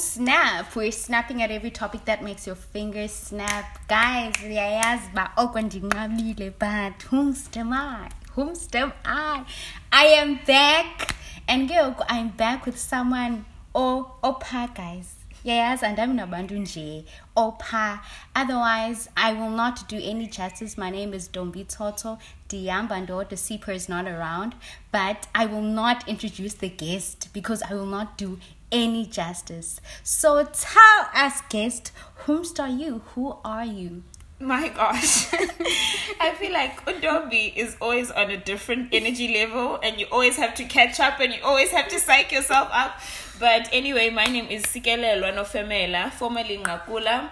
snap. We're snapping at every topic that makes your fingers snap. Guys, ba okwandinqabile but whom's am I? Whom's am I? I am back. And girl, I'm back with someone oh opha guys. yayazi andami nabantu nje opha otherwise i will not do any justice my name is dombi toto diyamba the seeper is not around but i will not introduce the guest because i will not do any justice so tell us guest whomst are you who are you My gosh. I feel like Udobi is always on a different energy level and you always have to catch up and you always have to psych yourself up. But anyway, my name is Sikelelwa Nofemela, formerly Ngakula.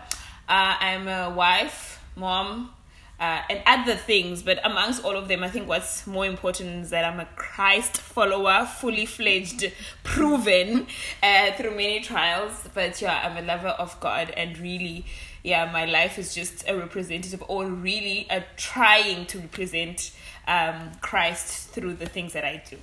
Uh, I'm a wife, mom, uh, and other things. But amongst all of them, I think what's more important is that I'm a Christ follower, fully fledged, proven uh, through many trials. But yeah, I'm a lover of God and really yeah, my life is just a representative or really a trying to represent um, Christ through the things that I do.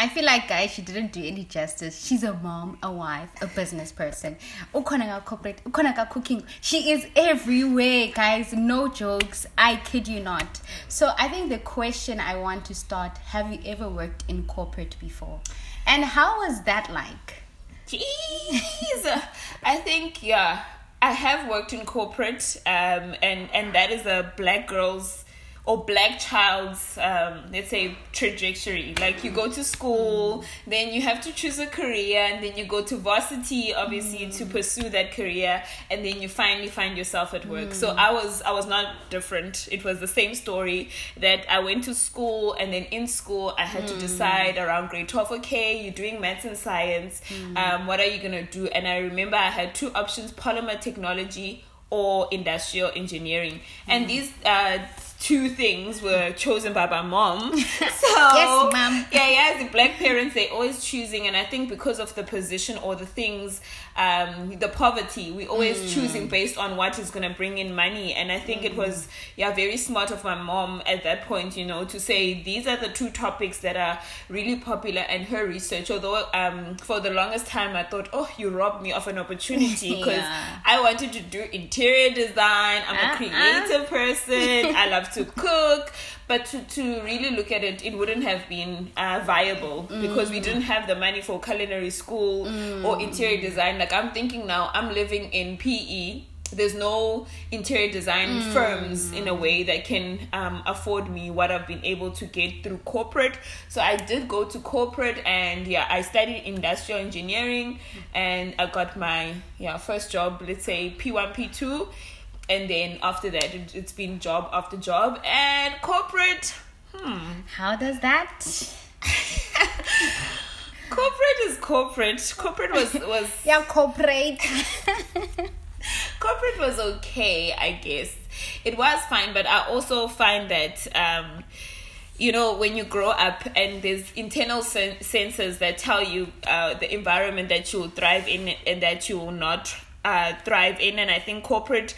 I feel like, guys, she didn't do any justice. She's a mom, a wife, a business person. Ukonaga corporate, ukonaga cooking. She is everywhere, guys. No jokes. I kid you not. So I think the question I want to start: Have you ever worked in corporate before? And how was that like? Jeez, I think yeah. I have worked in corporate, um, and and that is a black girl's or black child's um, let's say trajectory like you go to school then you have to choose a career and then you go to varsity obviously mm. to pursue that career and then you finally find yourself at work mm. so i was i was not different it was the same story that i went to school and then in school i had mm. to decide around grade 12 okay you're doing maths and science mm. um, what are you going to do and i remember i had two options polymer technology or industrial engineering and mm. these uh, two things were chosen by my mom. So yes, mom. Yeah, yeah. As the black parents, they're always choosing, and I think because of the position or the things, um, the poverty, we always mm. choosing based on what is gonna bring in money. And I think mm. it was yeah very smart of my mom at that point, you know, to say these are the two topics that are really popular and her research. Although um, for the longest time I thought, oh, you robbed me of an opportunity because yeah. I wanted to do interior design. I'm uh-uh. a creative person. I love to cook but to, to really look at it it wouldn't have been uh, viable mm. because we didn't have the money for culinary school mm. or interior design like i'm thinking now i'm living in pe there's no interior design mm. firms in a way that can um, afford me what I've been able to get through corporate. So I did go to corporate and yeah, I studied industrial engineering and I got my yeah first job, let's say P1, P2 and then after that it, has been job after job and corporate. Hmm. How does that? Corporate is corporate. Corporate was was yeah corporate. Corporate was okay i guess. It was fine but i also find that um you know when you grow up and there's internal sen- sensors that tell you uh, the environment that you will thrive in and that you will not uh, thrive in and i think corporate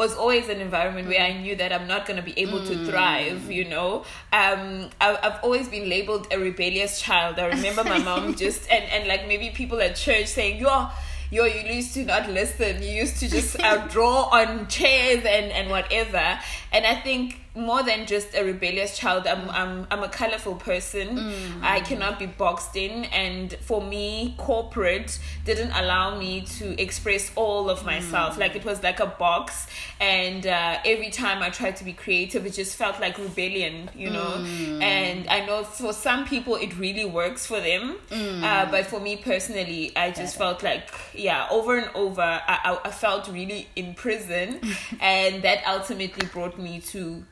was always an environment where I knew that I'm not going to be able mm. to thrive, you know. Um, I, have always been labeled a rebellious child. I remember my mom just, and, and like maybe people at church saying, you're, yo, you used to not listen. You used to just uh, draw on chairs and, and whatever. And I think more than just a rebellious child i'm i'm, I'm a colorful person mm. i cannot be boxed in and for me corporate didn't allow me to express all of myself mm. like it was like a box and uh, every time i tried to be creative it just felt like rebellion you know mm. and i know for some people it really works for them mm. uh, but for me personally i just felt like yeah over and over i, I, I felt really in prison and that ultimately brought me to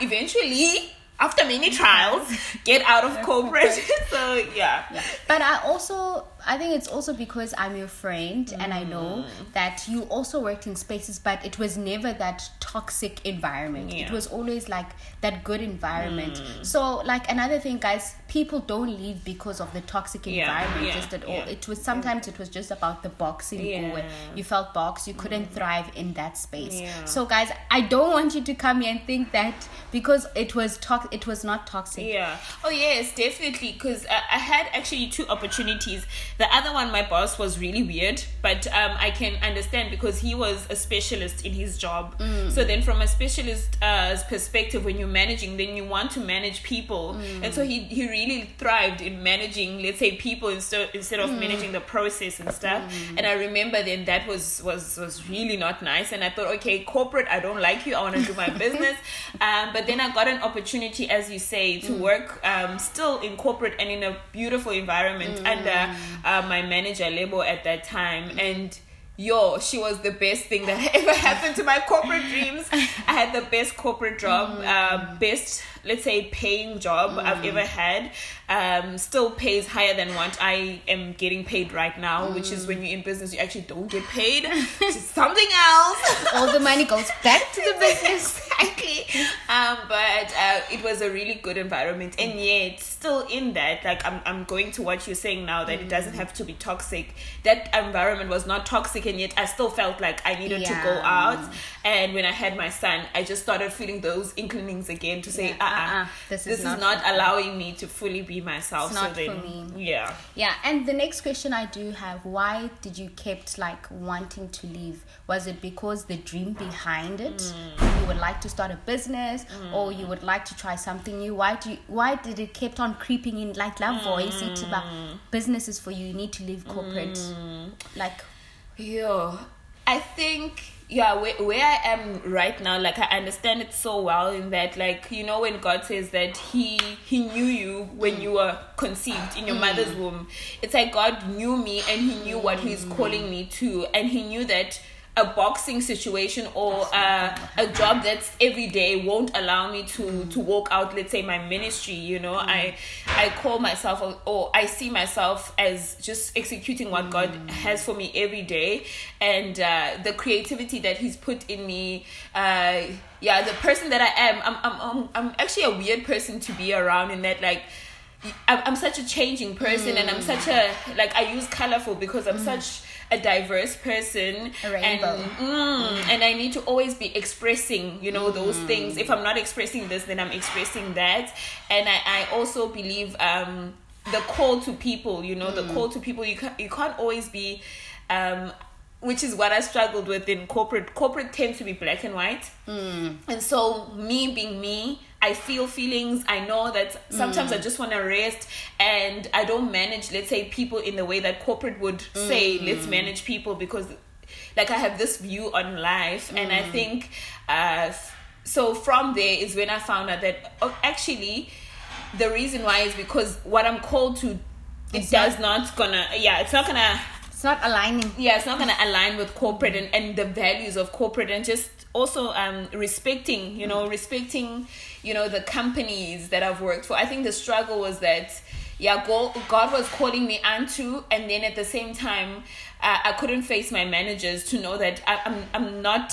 eventually after many trials get out of corporate. So yeah. yeah. But i also i think it's also because i'm your friend mm. and i know mm. that you also worked in spaces but it was never that toxic environment. Yeah. It was always like that good environment. So like another thing, guys, people don't leave because of the toxic environment yeah, just at all. It was sometimes it was just about the boxing Yeah. where you felt boxed, you couldn't thrive in that space. So guys, I don't want you to come here and think that because it was toxic, it was not toxic. Yeah. Oh yes, definitely. Because I, I had actually two opportunities. The other one, my boss was really weird, but um, I can understand because he was a specialist in his job. Mm. So then, from a specialist uh, perspective, when you're managing, then you want to manage people, Mm. and so he he really thrived in managing, let's say, people instead instead Mm. of managing the process and stuff. And I remember then that was was was really not nice, and I thought, okay, corporate, I don't like you. I want to do my business. Um, but then I got an opportunity, as you say, to work um, still in corporate and in a beautiful environment under uh, my manager Lebo at that time, and. Yo, she was the best thing that ever happened to my corporate dreams. I had the best corporate job, uh, best, let's say, paying job I've ever had. Um, still pays higher than what I am getting paid right now, which is when you're in business, you actually don't get paid. Something else. All the money goes back to the business. exactly. Um, but uh, it was a really good environment, and yet still in that, like I'm, I'm going to what you're saying now that it doesn't have to be toxic. That environment was not toxic, and yet I still felt like I needed to go out. And when I had my son, I just started feeling those inclinings again to say, Yeah, uh-uh, uh-uh, this, this is, is not, not allowing me to fully be myself. It's not so for me. Yeah. Yeah, and the next question I do have: Why did you kept like wanting to leave? Was it because the dream behind it? Mm. You would like to start a business, or you would like to try something new? Why do you, Why did it kept on creeping in like love voice? It's about Mm. businesses for you. You need to leave corporate. Like, Yeah, I think yeah, where, where I am right now, like I understand it so well in that, like you know, when God says that He He knew you when you were conceived in your mm. mother's womb, it's like God knew me and He knew what He's calling me to, and He knew that a boxing situation or uh, a job that's every day won't allow me to to walk out let's say my ministry you know? I i call myself or i see myself as just executing what god has for me every day. And uh, the creativity that he's put in me uh, yeah the person that i am I'm, I'm i'm i'm actually a weird person to be around in that like I'm, I'm such a changing person and I'm such a like I use colorful because I'm such a diverse person A and mm, and I need to always be expressing you know those things. If I'm not expressing this then I'm expressing that. And I, I also believe um the call to people you know the call to people. You can't you can't always be um which is what I struggled with in corporate corporate tends to be black and white. Hmm. And so me being me i feel feelings. I know that sometimes i hmm. just want to rest and i don't manage let's say people in the way that corporate would say hmm. let's manage people because like i have this view on life and i think uh so from there is when i found out that oh, actually the reason why is because what i'm called to it It's does not gonna yeah it's not gonna it's not aligning. yeah it's not going to align with corporate and, and the values of corporate and just also um respecting you know respecting you know the companies that i've worked for i think the struggle was that yeah god, god was calling me onto and then at the same time uh, i couldn't face my managers to know that I, i'm i'm not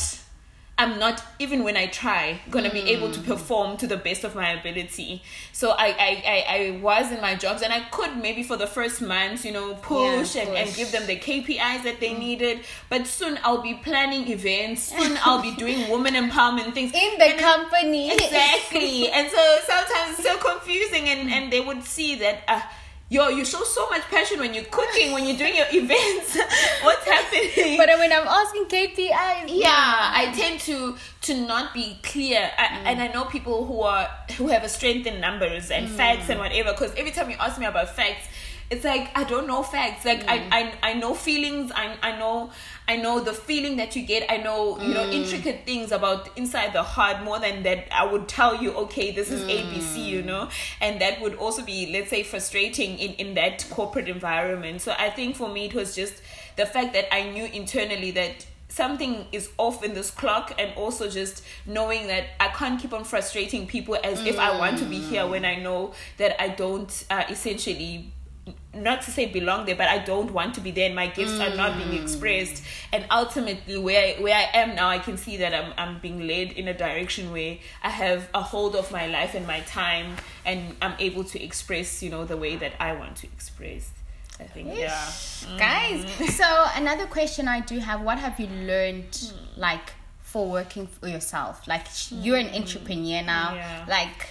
I'm not even when I try gonna be able to perform to the best of my ability. So I, I, I, I was in my jobs and I could maybe for the first month, you know, push, Yeah, and, and give them the KPIs that they needed. But soon I'll be planning events. Soon I'll be doing women empowerment things In the And company. exactly. and so sometimes it's so confusing, and and they would see that. Uh, Yo, you show so much passion when you're cooking, when you're doing your events. What's happening? but when I'm asking KPIs, yeah i tend to to not be clear I, mm. and i know people who are who have a strength in numbers and mm. facts and whatever because every time you ask me about facts it's like i don't know facts. Like I, mm. I i know feelings. I i know i know the feeling that you get. I know you know mm. intricate things about inside the heart more than that i would tell you okay this is abc you mm. know? And that would also be let's say frustrating in in that corporate environment. So i think for me it was just the fact that i knew internally that something is off in this clock and also just knowing that I can't keep on frustrating people as if I want to be here when I know that I don't uh, essentially not to say belong there, but I don't want to be there, and my gifts mm. are not being Mm. expressed. And ultimately, where where I am now, I can see that I'm I'm being led in a direction where I have a hold of my life and my time, and I'm able to express, you know, the way that I want to express. I think, yeah. Mm. Guys, so another question I do have what have you learned Hmm. like for working for yourself? Like you're an entrepreneur now. Hmm. Yeah. Like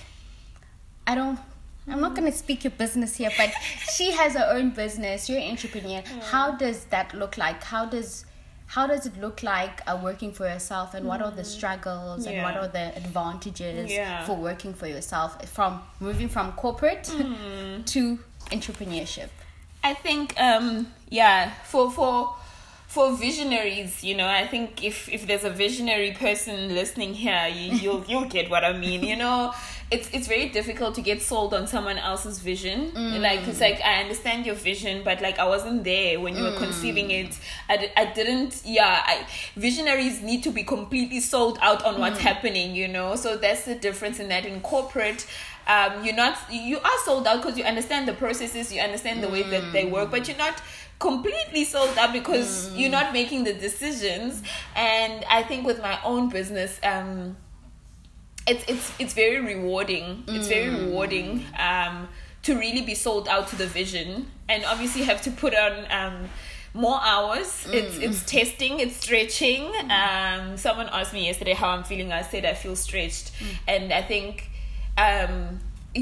I don't I'm not going to speak your business here, but she has her own business. You're an entrepreneur. How does that look like? How does how does it look like uh, working for yourself and what are the struggles and what. Are the advantages Yeah. for working for yourself from moving from corporate Hmm. to entrepreneurship I think um yeah for for for visionaries you know I think if if there's a visionary person listening here you, you'll you'll get what I mean you know it's it's very difficult to get sold on someone else's vision. Like it's like I understand your vision but like I wasn't there when you were conceiving it. I, I didn't yeah I visionaries need to be completely sold out on what's happening you know? So that's the difference in that in corporate um, you're not you are sold out because you understand the processes you understand the way that they work but you're not completely sold out because you're not making the decisions. And i think with my own business um it's it's it's very rewarding. It's very rewarding um to really be sold out to the vision and obviously have to put on um more hours. It's it's testing it's stretching. Um someone asked me yesterday how i'm feeling. I said i feel stretched. And i think um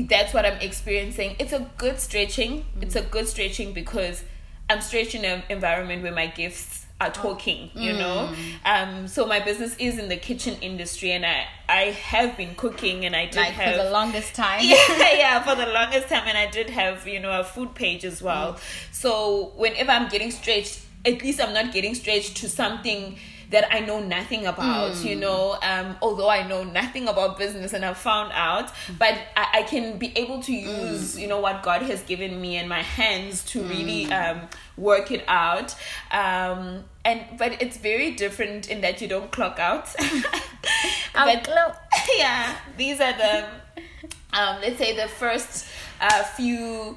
that's what i'm experiencing. It's a good stretching. It's a good stretching because i'm stretching an environment where my gifts are talking you know? Um so my business is in the kitchen industry and i i have been cooking and i did like have for the longest time? Yeah, yeah, for the longest time, and I did have you know a food page as well. So whenever I'm getting stretched, at least I'm not getting stretched to something that I know nothing about. You know, um, although I know nothing about business, and I've found out, but I, I can be able to use you know what God has given me in my hands to really um, work it out. Um, and but it's very different in that you don't clock out. But clo- yeah, these are the um, let's say the first uh, few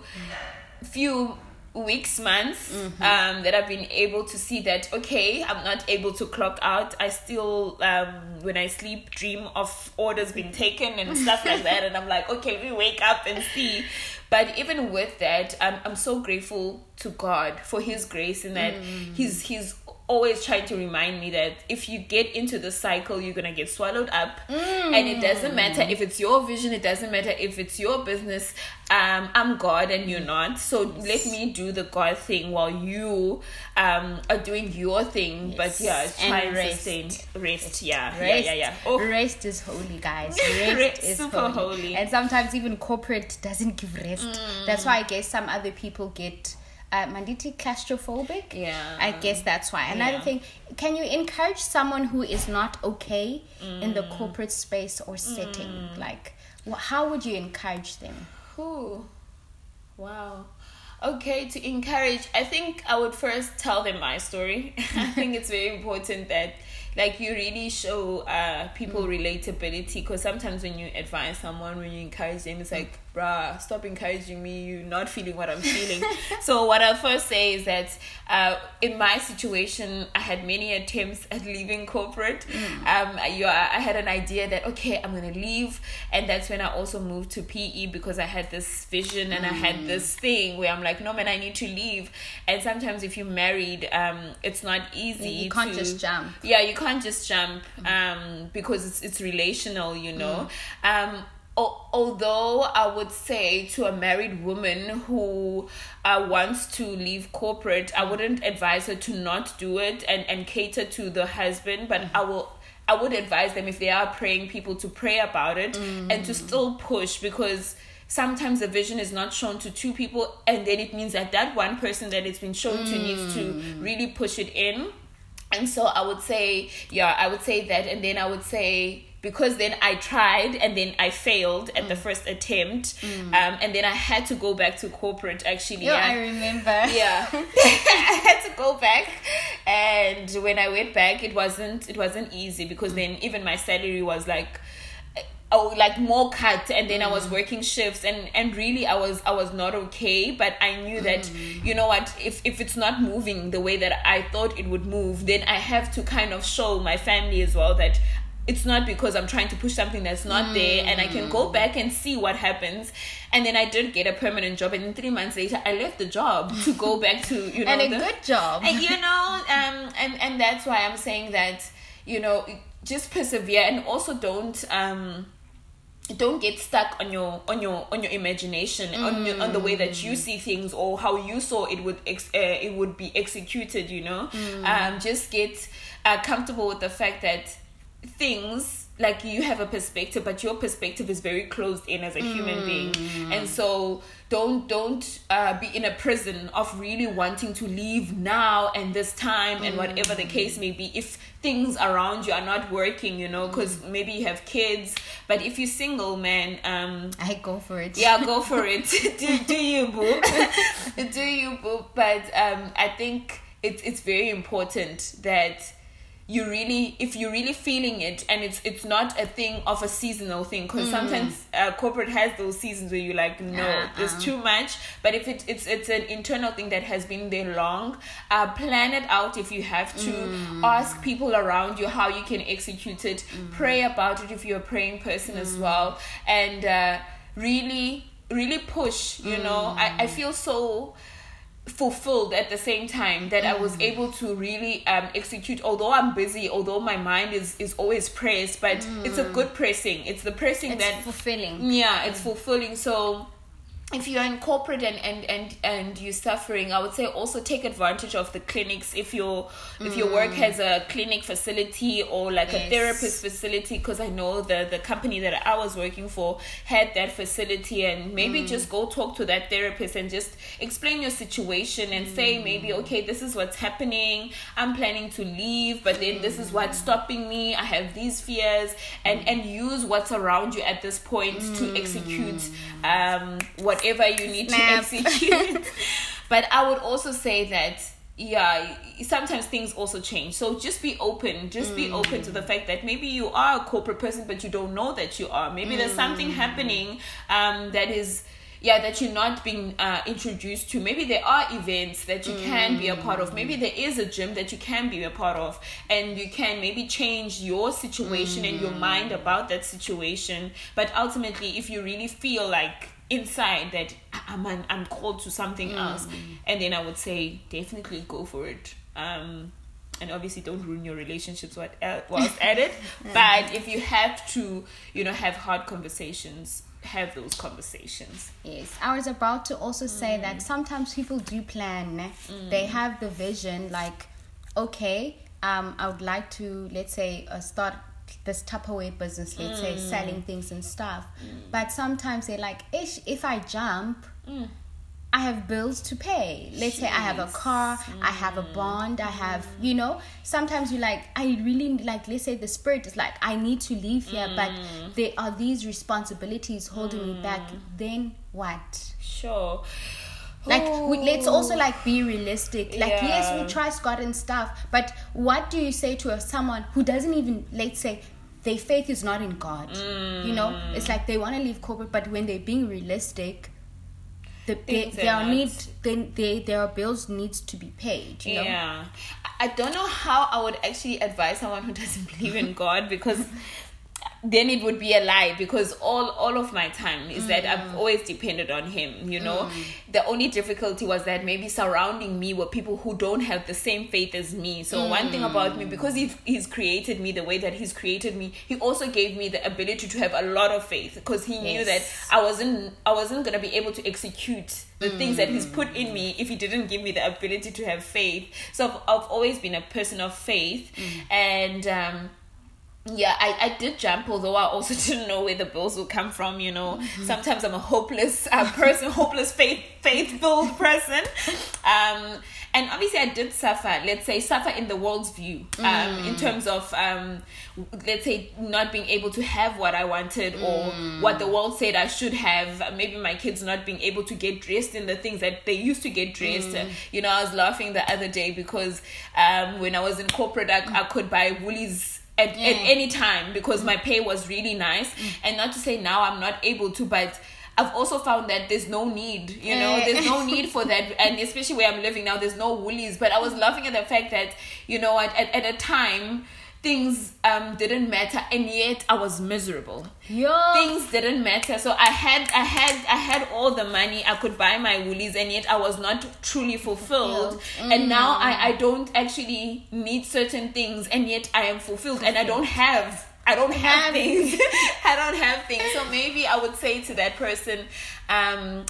few weeks months um, that I've been able to see that okay I'm not able to clock out. I still um, when I sleep dream of orders being taken and stuff like that. And I'm like okay we wake up and see. But even with that I'm, I'm so grateful to God for his grace in that he's he's always trying to remind me that if you get into the cycle you're gonna get swallowed up and it doesn't matter if it's your vision it doesn't matter if it's your business um i'm god and you're not so let me do the god thing while you um are doing your thing but yeah Yes. try And and rest. sustain rest yeah Rest, yeah yeah yeah oh rest is holy, guys. Rest, Rest, is super holy. holy. Mm. And sometimes even corporate doesn't give rest. That's why I guess some other people get uh, manditi claustrophobic. Yeah. I guess that's why. Another Yeah. thing, can you encourage someone who is not okay in the Mm. corporate space or setting? Like, wh- how would you encourage them? Ooh. Wow. Okay, to encourage, I think I would first tell them my story. I think it's very important that like you really show uh people relatability because sometimes when you advise someone when you encourage them it's like bruh stop encouraging me you're not feeling what i'm feeling. So what i'll first say is that uh in my situation i had many attempts at leaving corporate. Um you i had an idea that okay i'm gonna leave and that's when i also moved to pe because i had this vision and i had this thing where i'm like no man i need to leave. And sometimes if you're married um it's not easy You can't to- just jump. yeah you can't just jump um because it's it's relational you know? Um although i would say to a married woman who uh, wants to leave corporate i wouldn't advise her to not do it and and cater to the husband but i will I would advise them if they are praying people to pray about it and to still push because sometimes the vision is not shown to two people and then it means that that one person that it's been shown to needs to really push it in and so I would say, yeah, I would say that, and then I would say because then I tried and then I failed at the mm. first attempt, mm. um, and then I had to go back to corporate. Actually, yeah. I remember. yeah, I had to go back, and when I went back, it wasn't it wasn't easy because mm. then even my salary was like oh like more cut and then i was working shifts and and really i was i was not okay but i knew that you know what if if it's not moving the way that i thought it would move then i have to kind of show my family as well that it's not because I'm trying to push something that's not there, and I can go back and see what happens. And then I did get a permanent job, and then three months later, I left the job to go back to you know and a the- good job. and you know um and and that's why i'm saying that you know just persevere and also don't um don't get stuck on your on your on your imagination on your, on the way that you see things or how you saw it would ex- uh, it would be executed you know? Um just get uh, comfortable with the fact that things like you have a perspective but your perspective is very closed in as a human being. And so don't don't uh, be in a prison of really wanting to leave now and this time and whatever the case may be if things around you are not working you know because maybe you have kids. But if you're single man um I go for it. yeah go for it. Do, do you boo? Do you boo? But um i think it's it's very important that you really if you're really feeling it and it's it's not a thing of a seasonal thing because sometimes uh, corporate has those seasons where you're like no Uh-uh. there's too much. But if it, it's it's an internal thing that has been there long uh, plan it out if you have to. Ask people around you how you can execute it. Pray about it if you're a praying person as well. And uh, really really push you know. I, I feel so fulfilled at the same time that I was able to really um, execute. Although I'm busy, although my mind is is always pressed, but it's a good pressing. It's the pressing It's that fulfilling. yeah, it's fulfilling. So if you're in corporate and, and and and you're suffering i would say also take advantage of the clinics. If your if your work mm. has a clinic facility or like a therapist facility because i know the the company that i was working for had that facility and maybe mm. just go talk to that therapist and just explain your situation and say mm. maybe okay this is what's happening. I'm planning to leave but then this is what's stopping me. I have these fears. And and use what's around you at this point to execute um whatever you need Snap. to execute. But i would also say that yeah sometimes things also change. So just be open. Just be open to the fact that maybe you are a corporate person but you don't know that you are. Maybe there's something happening um that is yeah that you're not being uh, introduced to. Maybe there are events that you can be a part of. Maybe there is a gym that you can be a part of and you can maybe change your situation and your mind about that situation. But ultimately if you really feel like inside that I'm an, I'm called to something else and then I would say definitely go for it um and obviously don't ruin your relationships what whilst at it but if you have to you know have hard conversations have those conversations Yes, I was about to also say Mm. that sometimes people do plan. ne? They have the vision, like, okay, um, I would like to, let's say, uh, start this Tupperware business, let's say, Mm. selling things and stuff. Mm. But sometimes they're like, Ish, if I jump, mm. I have bills to pay. Let's say I have a Jeez. car, I have a mm. bond, I have, you know, sometimes you like, I really like, let's say the spirit is like, I need to leave here, but there are these responsibilities holding me back. Then what? sure Like, we, let's also like be realistic. Like, yes, we trust God and stuff, but what do you say to a, someone who doesn't even, let's say, their faith is not in God? You know, Mm. it's like they want to leave corporate, but when they're being realistic, the, they, Things there are are not- need they, they, their bills needs to be paid. You know? Yeah. I don't know how I would actually advise someone who doesn't believe in God because then it would be a lie because all all of my time is that I've mm. always depended on him, you know. Mm. The only difficulty was that maybe surrounding me were people who don't have the same faith as me. So one thing about me mm. because he's, he's created me the way that he's created me, he also gave me the ability to have a lot of faith because he knew that I wasn't I wasn't gonna be able to execute the things that he's put in me if he didn't give me the ability to have faith. So I've, I've always been a person of faith, and um, yeah, I, I did jump, although I also didn't know where the bills would come from. You know, sometimes I'm a hopeless uh, person, hopeless faith faith filled person. Um, and obviously, I did suffer. Let's say suffer in the world's view, um, in terms of um, let's say not being able to have what I wanted or what the world said I should have. Maybe my kids not being able to get dressed in the things that they used to get dressed. You know, I was laughing the other day because um, when I was in corporate, I, I could buy Woolies at, at mm. any time because my mm. pay was really nice. Mm. And not to say now i'm not able to but I've also found that there's no need, you know, Eh. there's no need for that, and especially where I'm living now, there's no woolies. But I was laughing at the fact that, you know, at, at, at a time, things um didn't matter, and yet I was miserable. Yo. things didn't matter. So i had i had i had all the money. I could buy my woolies and yet i was not truly fulfilled. Fulfilled. and now i i don't actually need certain things and yet i am fulfilled and i don't have i don't Have- things. I don't have things. So maybe i would say to that person um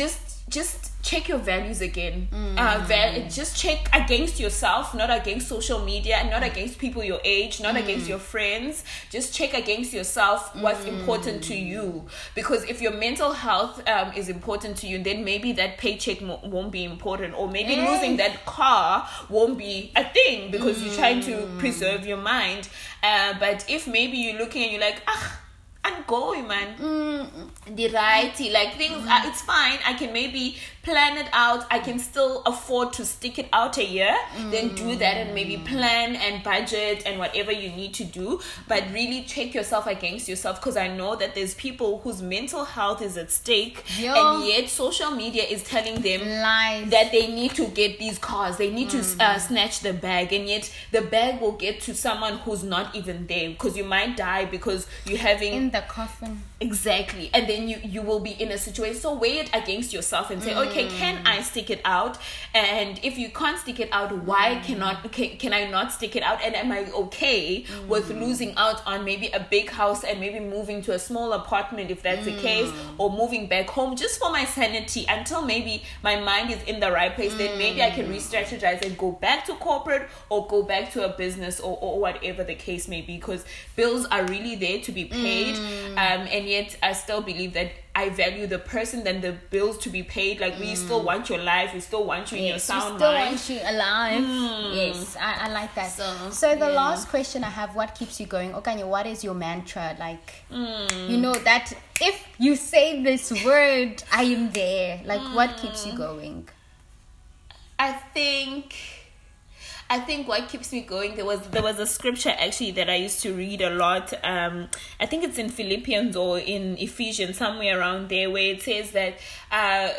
just just check your values again. Uh, val- just check against yourself not against social media not against people your age not against your friends. Just check against yourself what's important to you. Because if your mental health um, is important to you then maybe that paycheck mo- won't be important. Or maybe losing that car won't be a thing because you're trying to preserve your mind. Uh, but if maybe you're looking and you're like ah I'm going man. Mm, the righty like things are, it's fine. I can maybe plan it out i can still afford to stick it out a year then do that and maybe mm. plan and budget and whatever you need to do but really check yourself against yourself because i know that there's people whose mental health is at stake Yo. and yet social media is telling them Lies. that they need to get these cars they need to mm. uh, snatch the bag and yet the bag will get to someone who's not even there because you might die because you're having in the coffin. Exactly. And then you you will be in a situation so weigh it against yourself and say, mm. okay, can I stick it out? And if you can't stick it out, why mm. cannot can, can I not stick it out? And am I okay mm. with losing out on maybe a big house and maybe moving to a small apartment if that's the mm. case, or moving back home just for my sanity until maybe my mind is in the right place? Then maybe I can re-strategize and go back to corporate or go back to a business or, or whatever the case may be because bills are really there to be paid um, and yet i still believe that i value the person than the bills to be paid like we still mm. want your life we still want you in your Yes, we sound still mind want you alive. Mm. Yes, I, I like that. So, So, the yeah. last question I have: What keeps you going, Okanya? What is your mantra? Like, Hmm. you know that if you say this word, I am there. Like, what keeps you mm. going? I think I think what keeps me going there was there was a scripture actually that I used to read a lot. Um I think it's in Philippians or in Ephesians somewhere around there where it says that uh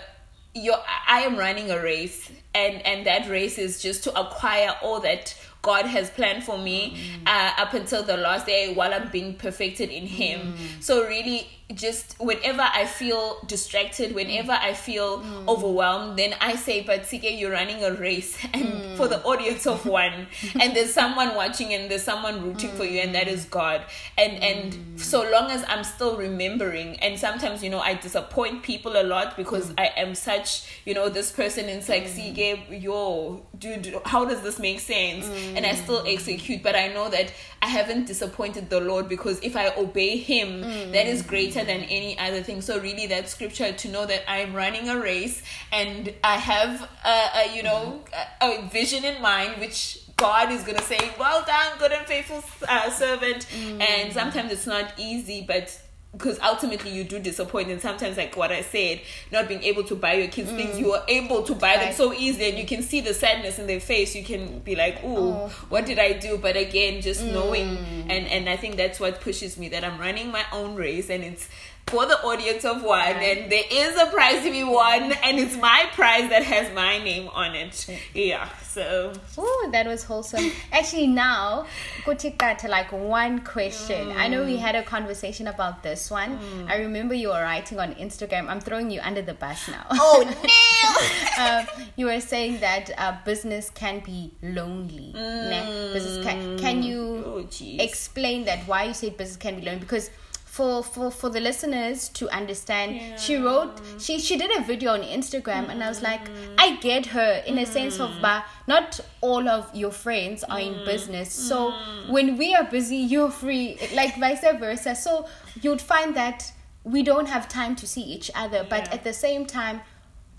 your I am running a race and and that race is just to acquire all that God has planned for me mm. uh, up until the last day while I'm being perfected in Him. Mm. So, really, just whenever I feel distracted, whenever mm. I feel overwhelmed, then I say, But Sike, you're running a race, and for the audience of one, and there's someone watching, and there's someone rooting for you, and that is God. And and so long as I'm still remembering, and sometimes you know I disappoint people a lot because I am such, you know, this person is like, Sike, yo, dude, how does this make sense? And I still execute, but I know that I haven't disappointed the Lord because if I obey Him, that is greater than any other thing. So really, that scripture to know that I'm running a race and I have a, a you know a, a vision in mind, which God is gonna say, "Well done, good and faithful uh, servant." And sometimes it's not easy, but because ultimately you do disappoint and sometimes like what i said not being able to buy your kids things mm. you are able to buy them so easily and you can see the sadness in their face. You can be like ooh Oh. what did i do? But again just knowing mm. and and i think that's what pushes me that i'm running my own race and it's for the audience of one Right. and there is a prize to be won and it's my prize that has my name on it yeah so Oh, that was wholesome. Actually, now, go take that to like one question. I know we had a conversation about this one. I remember you were writing on Instagram. I'm throwing you under the bus now. oh no um, you were saying that uh, business can be lonely. ne? Business can, can you Oh, explain that why you say business can be lonely? Because for, for, for the listeners to understand, she wrote she she did a video on Instagram, and I was like, mm-hmm. I get her in a sense of, mm. but not all of your friends are in mm. business. So mm. when we are busy, you're free, like vice versa. So you'd find that we don't have time to see each other, but Yeah. at the same time,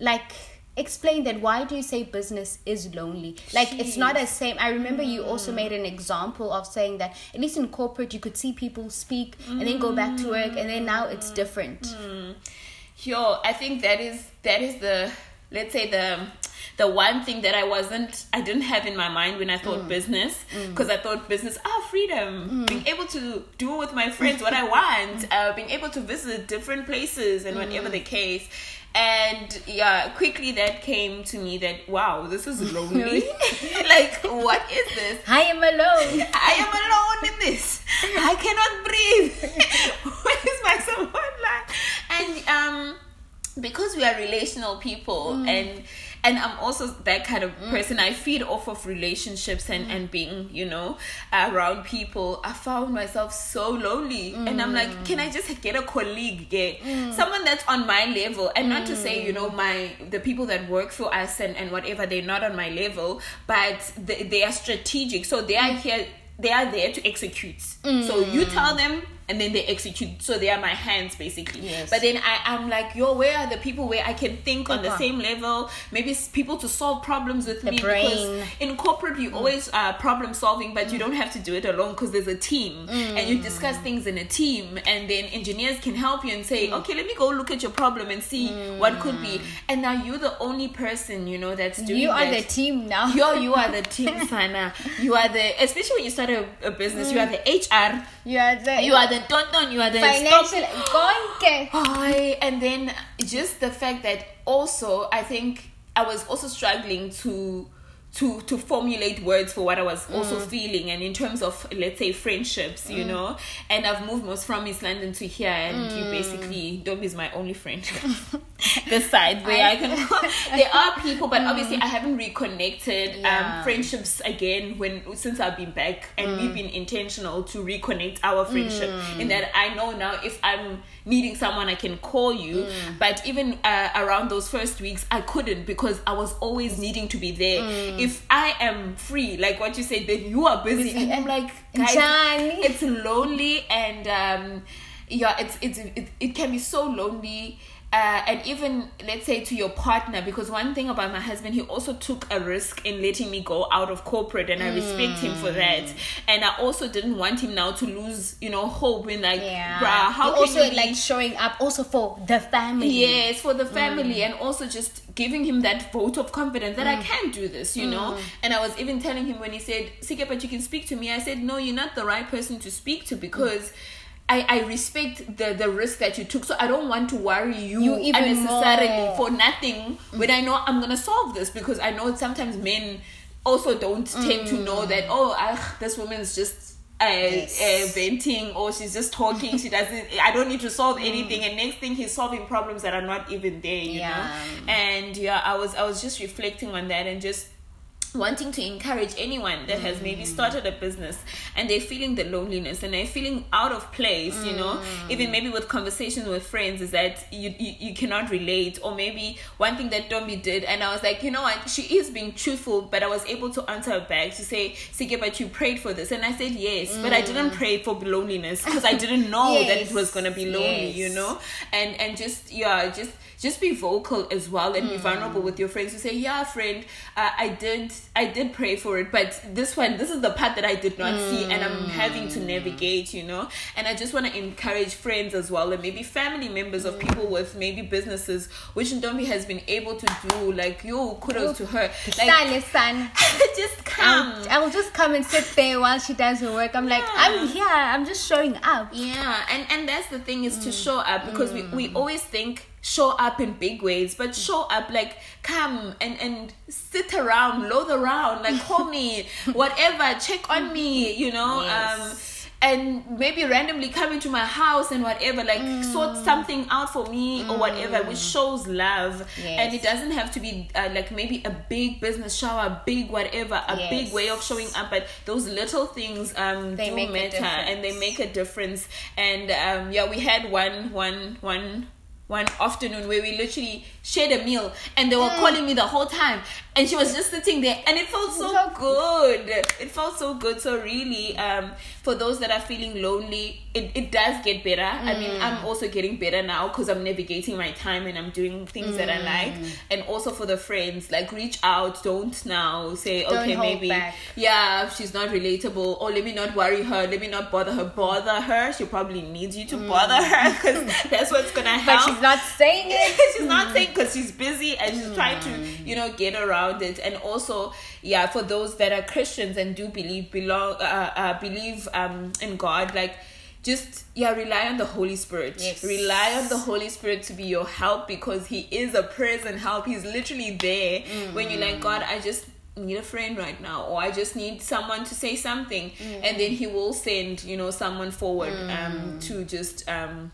like explain that why do you say business is lonely? Like it's not as same. I remember you hmm. also made an example of saying that at least in corporate you could see people speak and then go back to work and then now it's hmm. different. Hmm. Yo, I think that is that is the let's say the the one thing that I wasn't, I didn't have in my mind when I thought Mm. business, because I thought business, ah, freedom, being able to do with my friends what I want, uh, being able to visit different places and Mm. whatever the case. And yeah, quickly that came to me that wow, this is lonely. like, what is this? I am alone. I am alone in this. I cannot breathe. Where is my support line? And um, because we are relational people, and and I'm also that kind of mm. person. I feed off of relationships and mm. and being you know around people. I found myself so lonely, and I'm like, can I mm. just get a colleague, get someone that's on my level, and not to say you know my the people that work for us and and whatever they're not on my level, but they, they are strategic, so they are here. They are there to execute. So you tell them, and then they execute. So they are my hands basically. Yes. But then I, I'm like, yo, where are the people where I can think on the uh-huh. same level? Maybe people to solve problems with me. brain. Because in corporate, you mm. always uh, problem solving, but you mm. don't have to do it alone because there's a team and you discuss mm. things in a team. And then engineers can help you and say, okay, let me go look at your problem and see what could be. And now you're the only person, you know, that's doing it. You are that. the team now. Yo, you are the team, Sana. You are the, especially when you start a, a business, you are the HR, You are the you are the don don, you are the financial gonke. Hi, and then just the fact that also I think I was also struggling to to to formulate words for what I was also mm. feeling and in terms of let's say friendships, you mm. know. And I've moved most from East London to here and you mm. basically Dom is my only friend. the side where I, can there are people but obviously I haven't reconnected um, Yeah. um friendships again when since I've been back and we've been intentional to reconnect our friendship in that I know now if I'm needing someone I can call you. But even uh, around those first weeks I couldn't because I was always needing to be there if I am free like what you said then you are busy, Busy. And I'm like guys, it's lonely and um yeah it's it's it, it can be so lonely uh, and even let's say to your partner because one thing about my husband he also took a risk in letting me go out of corporate and i respect him for that Mm. and i also didn't want him now to lose you know hope in like Yeah. bruh how can also you like showing up also for the family. Yes, for the Mm. family, and also just giving him that vote of confidence that I Mm. can do this, you know. And I was even telling him when he said, "Sike, but you can speak to me." I said, "No, you're not the right person to speak to because." I, I respect the, the risk that you took, so I don't want to worry you, You even unnecessarily more. for nothing when I know I'm gonna solve this because I know sometimes men also don't tend to know that oh ah, this woman's just uh, Yes. uh, venting or she's just talking she doesn't i don't need to solve anything and next thing he's solving problems that are not even there you Yeah. know and yeah i was i was just reflecting on that and just wanting to encourage anyone that has maybe mm. started a business and they're feeling the loneliness and they're feeling out of place you know? Mm. Even maybe with conversations with friends is that you, you you cannot relate. Or maybe one thing that Domi did and I was like you know what? She is being truthful but I was able to answer her back to say Sike but you prayed for this and I said yes but I didn't mm. pray for loneliness because I didn't know that it was gonna be lonely you know? and and just yeah just just be vocal as well and be vulnerable with your friends to say yeah friend uh, i did i did pray for it but this one this is the part that i did not see and i'm having to navigate you know and i just want to encourage friends as well and maybe family members of people with maybe businesses which Ndombi has been able to do like yo kudos to her like son. just come I'll, I'll just come and sit there while she does her work. I'm like, I'm here. I'm just showing up. Yeah, and and that's the thing Mm. is to show up because we, we always think show up in big ways, but show up like come and and sit around, load around, like call me, whatever, check on me, you know. Yes. Um and maybe randomly come into my house and whatever, like Mm. sort something out for me or whatever, which shows love. Yes. And it doesn't have to be uh, like maybe a big business shower, big whatever, a Yes. big way of showing up. But those little things um, They do matter and they make a difference. And um, yeah, we had one, one, one. One afternoon where we literally shared a meal and they were Mm. calling me the whole time and she was just sitting there and it felt so So good. It felt so good. So really, um, for those that are feeling lonely, it, it does get better. I mean, Mm. I'm also getting better now because I'm navigating my time and I'm doing things that I like. Mm. And also for the friends, like reach out. Don't now say, Don't okay, maybe back. yeah, she's not relatable, or let me not worry her, let me not bother her. Bother her, she probably needs you to bother her because that's what's gonna Mm. But she's she's not saying it. she's not saying because she's busy and she's trying to, you know, get around it. And also, yeah, for those that are Christians and do believe belong, uh, uh, believe um in God, like just yeah rely on the holy spirit. Yes. rely on the holy spirit to be your help because he is a present help. He's literally there. When you're like god i just need a friend right now or i just need someone to say something and then he will send you know someone forward um to just um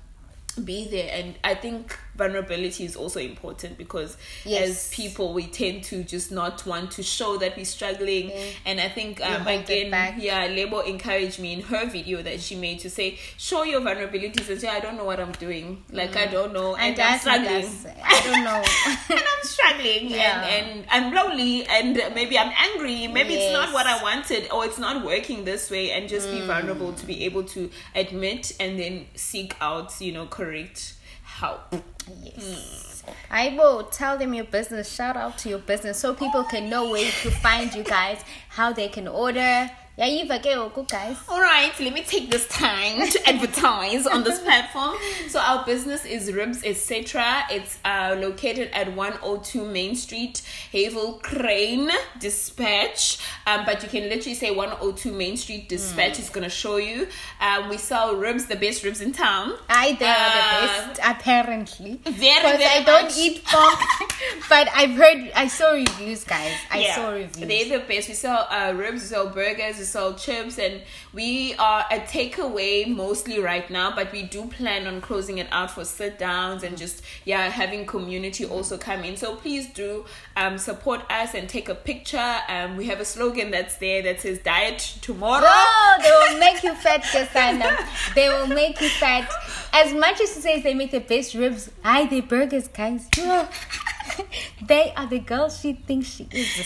be there. And i think vulnerability is also important because Yes. as people we tend to just not want to show that we're struggling. And i think um, again yeah Lebo encouraged me in her video that she made to say show your vulnerabilities and say i don't know what i'm doing. Like i don't know. And, i'm struggling I don't know. and i'm struggling. Yeah. and, and i'm lonely. And maybe i'm angry. Maybe it's not what i wanted or it's not working this way. And just be vulnerable to be able to admit and then seek out you know correct help Yes. I will tell them your business. Shout out to your business so people can know where to find you guys, how they can order. Yeah, you forget good guys. All right, let me take this time to advertise on this platform. So our business is Ribs Etc. It's uh, located at 102 Main Street, Havel Crane Dispatch. Um, but you can literally say 102 Main Street Dispatch is gonna show you. Um, we sell ribs, the best ribs in town. I they are Uh, the best, apparently. Very, Because very I don't eat pork, but I've heard, I saw reviews, guys. I saw reviews. They're the best. We sell uh, ribs, we sell burgers, we sell chips, and we are a takeaway mostly right now. But we do plan on closing it out for sit downs and just yeah having community also come in. So please do um, support us and take a picture. Um, we have a slogan that's there that says "Diet tomorrow." No, they will make you fat, Cassandra. They will make you fat. As much as it says they make the best ribs, I the burgers, guys. they are the girls she thinks she is.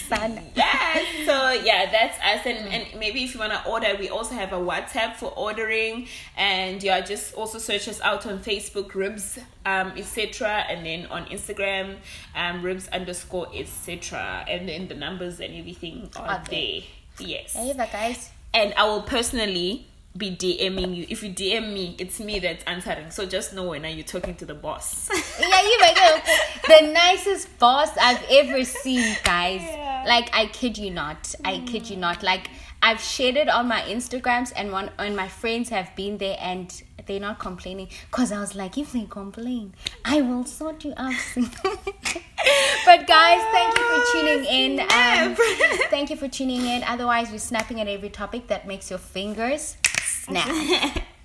Yes. So yeah, that's us. And, and maybe if you wanna order, we also have a WhatsApp for ordering. And yeah, just also search us out on Facebook, ribs, um, etc. And then on Instagram, um, ribs underscore etc. And then the numbers and everything are there. there. Yes. Hey, the guys. And I will personally be DMing you. If you DM me, it's me that's answering. So just know when are you talking to the boss. Yeah, you make it the nicest boss I've ever seen, guys. Yeah. Like I kid you not, I kid you not. Like I've shared it on my Instagrams, and one and my friends have been there, and they're not complaining. Cause I was like, if they complain, I will sort you out. but guys, thank you for tuning in. Um, thank you for tuning in. Otherwise, we're snapping at every topic that makes your fingers snap.